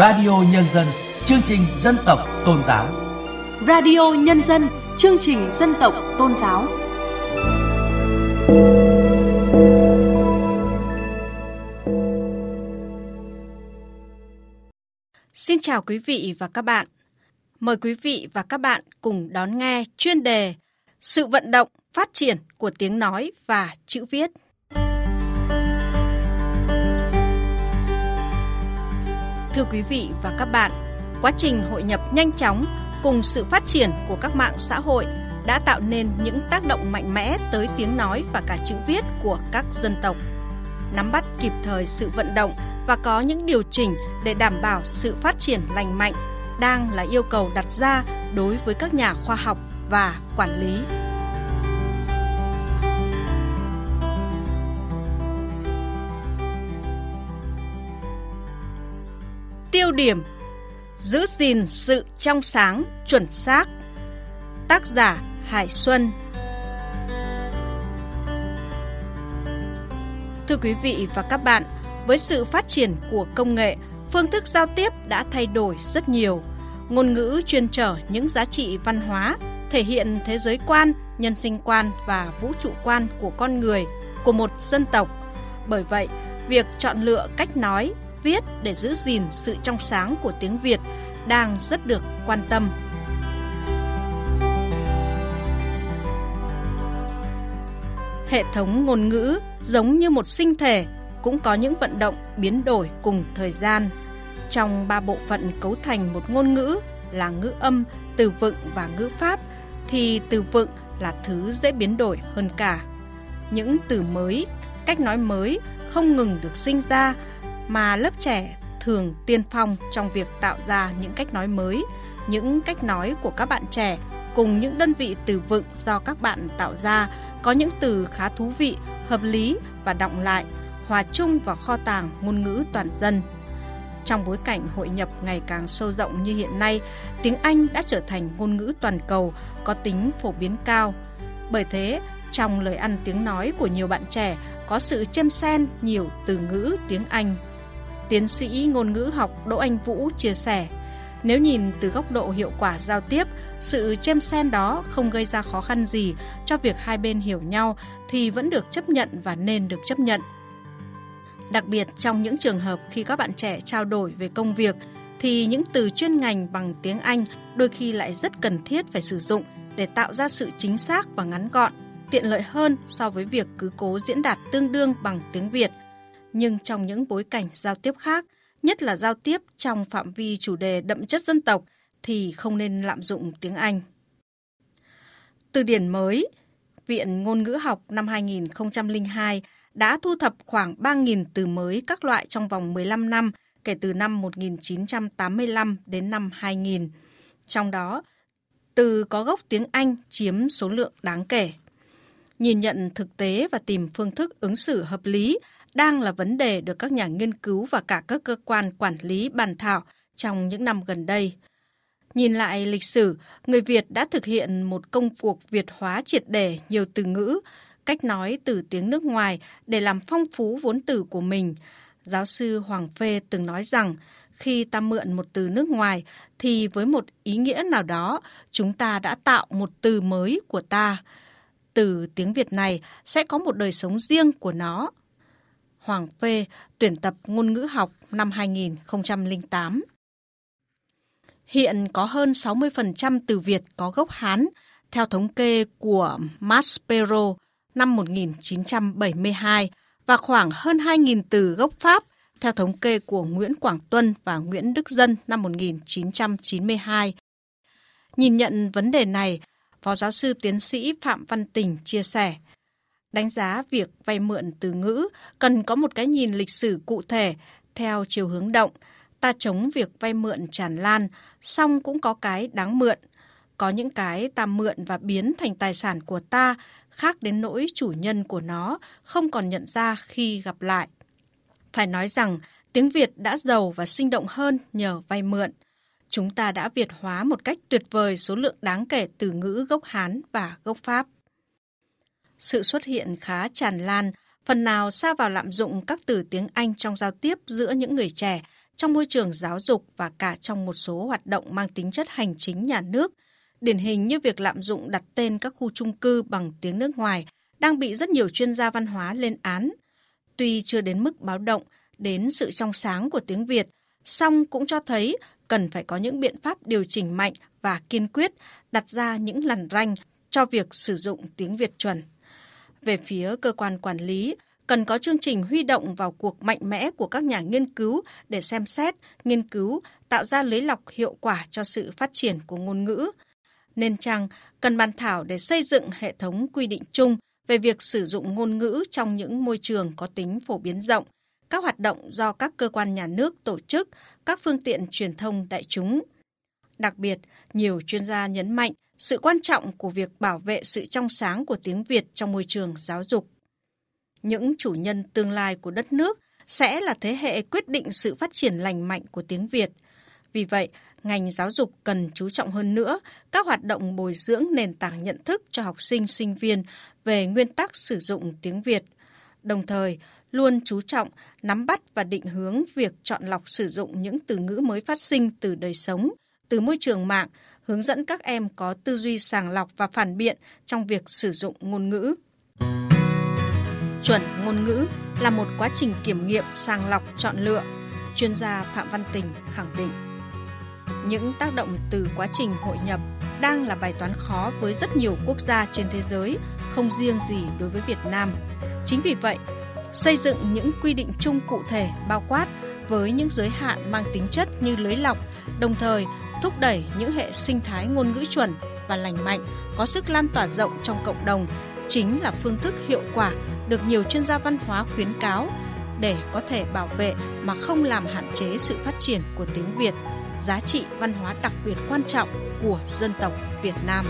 Radio Nhân dân, chương trình dân tộc tôn giáo. Radio Nhân dân, chương trình dân tộc tôn giáo. Xin chào quý vị và các bạn. Mời quý vị và các bạn cùng đón nghe chuyên đề Sự vận động phát triển của tiếng nói và chữ viết. Thưa quý vị và các bạn, quá trình hội nhập nhanh chóng cùng sự phát triển của các mạng xã hội đã tạo nên những tác động mạnh mẽ tới tiếng nói và cả chữ viết của các dân tộc. Nắm bắt kịp thời sự vận động và có những điều chỉnh để đảm bảo sự phát triển lành mạnh đang là yêu cầu đặt ra đối với các nhà khoa học và quản lý. Tiêu điểm Giữ gìn sự trong sáng, chuẩn xác Tác giả Hải Xuân Thưa quý vị và các bạn, với sự phát triển của công nghệ, phương thức giao tiếp đã thay đổi rất nhiều. Ngôn ngữ chuyên trở những giá trị văn hóa, thể hiện thế giới quan, nhân sinh quan và vũ trụ quan của con người, của một dân tộc. Bởi vậy, việc chọn lựa cách nói, viết để giữ gìn sự trong sáng của tiếng Việt đang rất được quan tâm. Hệ thống ngôn ngữ giống như một sinh thể cũng có những vận động biến đổi cùng thời gian. Trong ba bộ phận cấu thành một ngôn ngữ là ngữ âm, từ vựng và ngữ pháp thì từ vựng là thứ dễ biến đổi hơn cả. Những từ mới, cách nói mới không ngừng được sinh ra mà lớp trẻ thường tiên phong trong việc tạo ra những cách nói mới, những cách nói của các bạn trẻ cùng những đơn vị từ vựng do các bạn tạo ra có những từ khá thú vị, hợp lý và động lại, hòa chung vào kho tàng ngôn ngữ toàn dân. Trong bối cảnh hội nhập ngày càng sâu rộng như hiện nay, tiếng Anh đã trở thành ngôn ngữ toàn cầu có tính phổ biến cao. Bởi thế, trong lời ăn tiếng nói của nhiều bạn trẻ có sự chêm xen nhiều từ ngữ tiếng Anh Tiến sĩ ngôn ngữ học Đỗ Anh Vũ chia sẻ, nếu nhìn từ góc độ hiệu quả giao tiếp, sự chêm sen đó không gây ra khó khăn gì cho việc hai bên hiểu nhau thì vẫn được chấp nhận và nên được chấp nhận. Đặc biệt trong những trường hợp khi các bạn trẻ trao đổi về công việc thì những từ chuyên ngành bằng tiếng Anh đôi khi lại rất cần thiết phải sử dụng để tạo ra sự chính xác và ngắn gọn, tiện lợi hơn so với việc cứ cố diễn đạt tương đương bằng tiếng Việt nhưng trong những bối cảnh giao tiếp khác, nhất là giao tiếp trong phạm vi chủ đề đậm chất dân tộc thì không nên lạm dụng tiếng Anh. Từ điển mới, Viện Ngôn ngữ học năm 2002 đã thu thập khoảng 3.000 từ mới các loại trong vòng 15 năm kể từ năm 1985 đến năm 2000. Trong đó, từ có gốc tiếng Anh chiếm số lượng đáng kể. Nhìn nhận thực tế và tìm phương thức ứng xử hợp lý đang là vấn đề được các nhà nghiên cứu và cả các cơ quan quản lý bàn thảo trong những năm gần đây. Nhìn lại lịch sử, người Việt đã thực hiện một công cuộc Việt hóa triệt để nhiều từ ngữ, cách nói từ tiếng nước ngoài để làm phong phú vốn từ của mình. Giáo sư Hoàng Phê từng nói rằng, khi ta mượn một từ nước ngoài thì với một ý nghĩa nào đó, chúng ta đã tạo một từ mới của ta. Từ tiếng Việt này sẽ có một đời sống riêng của nó Hoàng Phê, tuyển tập ngôn ngữ học năm 2008. Hiện có hơn 60% từ Việt có gốc Hán, theo thống kê của Maspero năm 1972 và khoảng hơn 2.000 từ gốc Pháp theo thống kê của Nguyễn Quảng Tuân và Nguyễn Đức Dân năm 1992. Nhìn nhận vấn đề này, Phó giáo sư tiến sĩ Phạm Văn Tình chia sẻ – Đánh giá việc vay mượn từ ngữ cần có một cái nhìn lịch sử cụ thể theo chiều hướng động. Ta chống việc vay mượn tràn lan, song cũng có cái đáng mượn. Có những cái ta mượn và biến thành tài sản của ta, khác đến nỗi chủ nhân của nó không còn nhận ra khi gặp lại. Phải nói rằng, tiếng Việt đã giàu và sinh động hơn nhờ vay mượn. Chúng ta đã Việt hóa một cách tuyệt vời số lượng đáng kể từ ngữ gốc Hán và gốc Pháp. Sự xuất hiện khá tràn lan, phần nào xa vào lạm dụng các từ tiếng Anh trong giao tiếp giữa những người trẻ trong môi trường giáo dục và cả trong một số hoạt động mang tính chất hành chính nhà nước, điển hình như việc lạm dụng đặt tên các khu chung cư bằng tiếng nước ngoài đang bị rất nhiều chuyên gia văn hóa lên án. Tuy chưa đến mức báo động đến sự trong sáng của tiếng Việt, song cũng cho thấy cần phải có những biện pháp điều chỉnh mạnh và kiên quyết đặt ra những lằn ranh cho việc sử dụng tiếng Việt chuẩn. Về phía cơ quan quản lý, cần có chương trình huy động vào cuộc mạnh mẽ của các nhà nghiên cứu để xem xét, nghiên cứu, tạo ra lưới lọc hiệu quả cho sự phát triển của ngôn ngữ. Nên chăng cần bàn thảo để xây dựng hệ thống quy định chung về việc sử dụng ngôn ngữ trong những môi trường có tính phổ biến rộng, các hoạt động do các cơ quan nhà nước tổ chức, các phương tiện truyền thông đại chúng. Đặc biệt, nhiều chuyên gia nhấn mạnh sự quan trọng của việc bảo vệ sự trong sáng của tiếng Việt trong môi trường giáo dục. Những chủ nhân tương lai của đất nước sẽ là thế hệ quyết định sự phát triển lành mạnh của tiếng Việt. Vì vậy, ngành giáo dục cần chú trọng hơn nữa các hoạt động bồi dưỡng nền tảng nhận thức cho học sinh sinh viên về nguyên tắc sử dụng tiếng Việt. Đồng thời, luôn chú trọng nắm bắt và định hướng việc chọn lọc sử dụng những từ ngữ mới phát sinh từ đời sống, từ môi trường mạng, hướng dẫn các em có tư duy sàng lọc và phản biện trong việc sử dụng ngôn ngữ. Chuẩn ngôn ngữ là một quá trình kiểm nghiệm sàng lọc chọn lựa, chuyên gia Phạm Văn Tình khẳng định. Những tác động từ quá trình hội nhập đang là bài toán khó với rất nhiều quốc gia trên thế giới, không riêng gì đối với Việt Nam. Chính vì vậy, xây dựng những quy định chung cụ thể bao quát với những giới hạn mang tính chất như lưới lọc, đồng thời thúc đẩy những hệ sinh thái ngôn ngữ chuẩn và lành mạnh có sức lan tỏa rộng trong cộng đồng chính là phương thức hiệu quả được nhiều chuyên gia văn hóa khuyến cáo để có thể bảo vệ mà không làm hạn chế sự phát triển của tiếng Việt, giá trị văn hóa đặc biệt quan trọng của dân tộc Việt Nam.